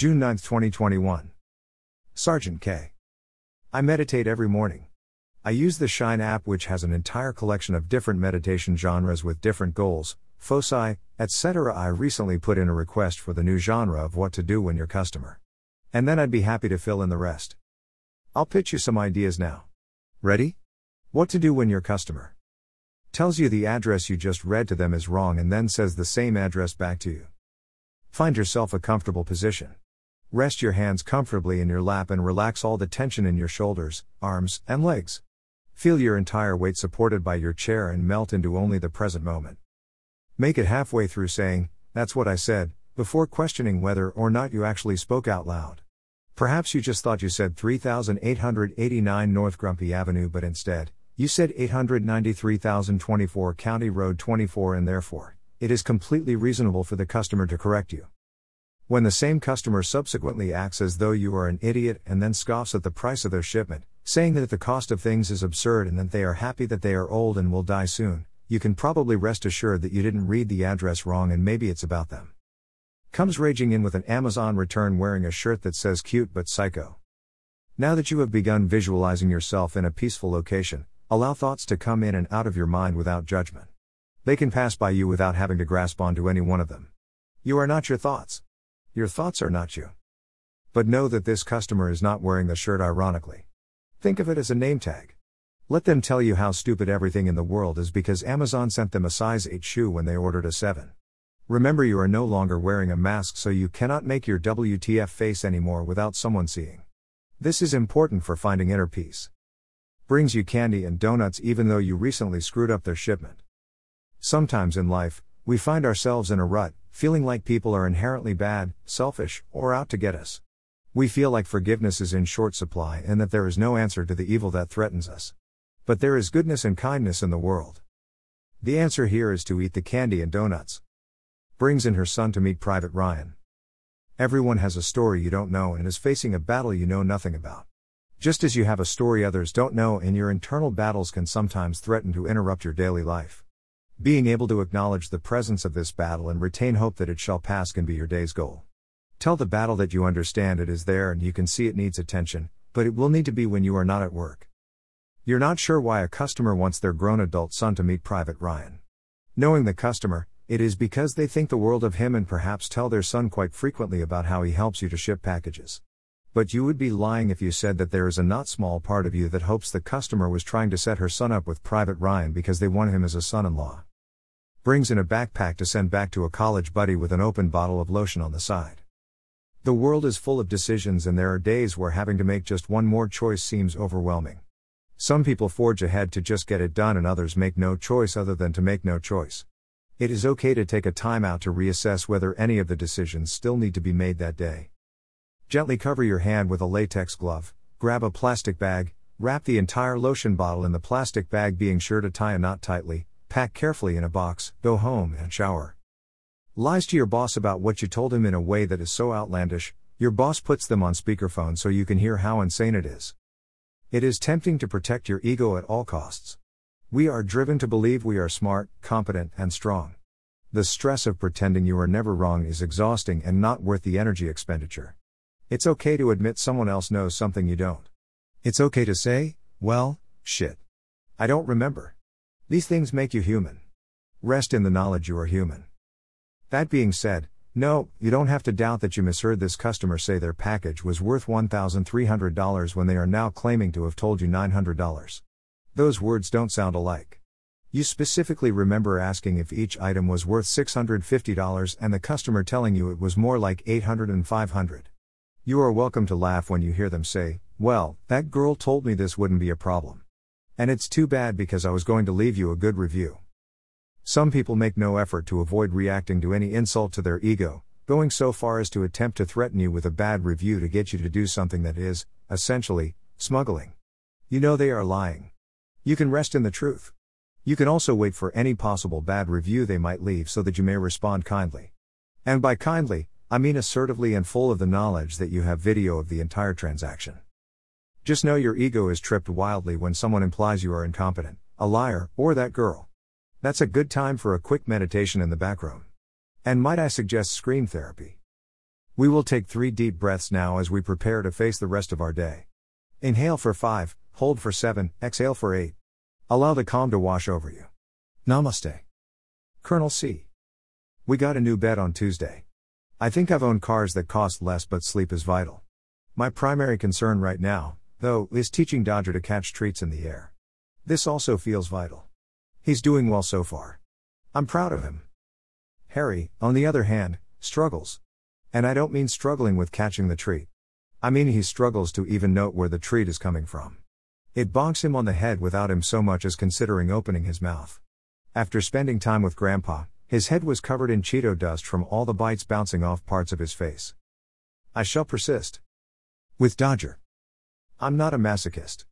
June 9, 2021. Sergeant K. I meditate every morning. I use the Shine app, which has an entire collection of different meditation genres with different goals, foci, etc. I recently put in a request for the new genre of what to do when your customer. And then I'd be happy to fill in the rest. I'll pitch you some ideas now. Ready? What to do when your customer. Tells you the address you just read to them is wrong and then says the same address back to you. Find yourself a comfortable position. Rest your hands comfortably in your lap and relax all the tension in your shoulders, arms, and legs. Feel your entire weight supported by your chair and melt into only the present moment. Make it halfway through saying, That's what I said, before questioning whether or not you actually spoke out loud. Perhaps you just thought you said 3889 North Grumpy Avenue, but instead, you said 893,024 County Road 24, and therefore, it is completely reasonable for the customer to correct you. When the same customer subsequently acts as though you are an idiot and then scoffs at the price of their shipment, saying that the cost of things is absurd and that they are happy that they are old and will die soon, you can probably rest assured that you didn't read the address wrong and maybe it's about them. Comes raging in with an Amazon return wearing a shirt that says cute but psycho. Now that you have begun visualizing yourself in a peaceful location, allow thoughts to come in and out of your mind without judgment. They can pass by you without having to grasp onto any one of them. You are not your thoughts. Your thoughts are not you. But know that this customer is not wearing the shirt ironically. Think of it as a name tag. Let them tell you how stupid everything in the world is because Amazon sent them a size 8 shoe when they ordered a 7. Remember, you are no longer wearing a mask, so you cannot make your WTF face anymore without someone seeing. This is important for finding inner peace. Brings you candy and donuts even though you recently screwed up their shipment. Sometimes in life, we find ourselves in a rut, feeling like people are inherently bad, selfish, or out to get us. We feel like forgiveness is in short supply and that there is no answer to the evil that threatens us. But there is goodness and kindness in the world. The answer here is to eat the candy and donuts. Brings in her son to meet Private Ryan. Everyone has a story you don't know and is facing a battle you know nothing about. Just as you have a story others don't know, and your internal battles can sometimes threaten to interrupt your daily life. Being able to acknowledge the presence of this battle and retain hope that it shall pass can be your day's goal. Tell the battle that you understand it is there and you can see it needs attention, but it will need to be when you are not at work. You're not sure why a customer wants their grown adult son to meet Private Ryan. Knowing the customer, it is because they think the world of him and perhaps tell their son quite frequently about how he helps you to ship packages. But you would be lying if you said that there is a not small part of you that hopes the customer was trying to set her son up with Private Ryan because they want him as a son in law. Brings in a backpack to send back to a college buddy with an open bottle of lotion on the side. The world is full of decisions, and there are days where having to make just one more choice seems overwhelming. Some people forge ahead to just get it done, and others make no choice other than to make no choice. It is okay to take a time out to reassess whether any of the decisions still need to be made that day. Gently cover your hand with a latex glove, grab a plastic bag, wrap the entire lotion bottle in the plastic bag, being sure to tie a knot tightly, pack carefully in a box, go home and shower. Lies to your boss about what you told him in a way that is so outlandish, your boss puts them on speakerphone so you can hear how insane it is. It is tempting to protect your ego at all costs. We are driven to believe we are smart, competent, and strong. The stress of pretending you are never wrong is exhausting and not worth the energy expenditure. It's okay to admit someone else knows something you don't. It's okay to say, well, shit. I don't remember. These things make you human. Rest in the knowledge you are human. That being said, no, you don't have to doubt that you misheard this customer say their package was worth $1,300 when they are now claiming to have told you $900. Those words don't sound alike. You specifically remember asking if each item was worth $650 and the customer telling you it was more like $800 and $500. You are welcome to laugh when you hear them say, Well, that girl told me this wouldn't be a problem. And it's too bad because I was going to leave you a good review. Some people make no effort to avoid reacting to any insult to their ego, going so far as to attempt to threaten you with a bad review to get you to do something that is, essentially, smuggling. You know they are lying. You can rest in the truth. You can also wait for any possible bad review they might leave so that you may respond kindly. And by kindly, I mean assertively and full of the knowledge that you have video of the entire transaction. Just know your ego is tripped wildly when someone implies you are incompetent, a liar, or that girl. That's a good time for a quick meditation in the back room. And might I suggest scream therapy? We will take three deep breaths now as we prepare to face the rest of our day. Inhale for 5, hold for 7, exhale for 8. Allow the calm to wash over you. Namaste. Colonel C. We got a new bed on Tuesday. I think I've owned cars that cost less but sleep is vital. My primary concern right now, though, is teaching Dodger to catch treats in the air. This also feels vital. He's doing well so far. I'm proud of him. Harry, on the other hand, struggles. And I don't mean struggling with catching the treat. I mean he struggles to even note where the treat is coming from. It bonks him on the head without him so much as considering opening his mouth. After spending time with Grandpa, his head was covered in Cheeto dust from all the bites bouncing off parts of his face. I shall persist. With Dodger. I'm not a masochist.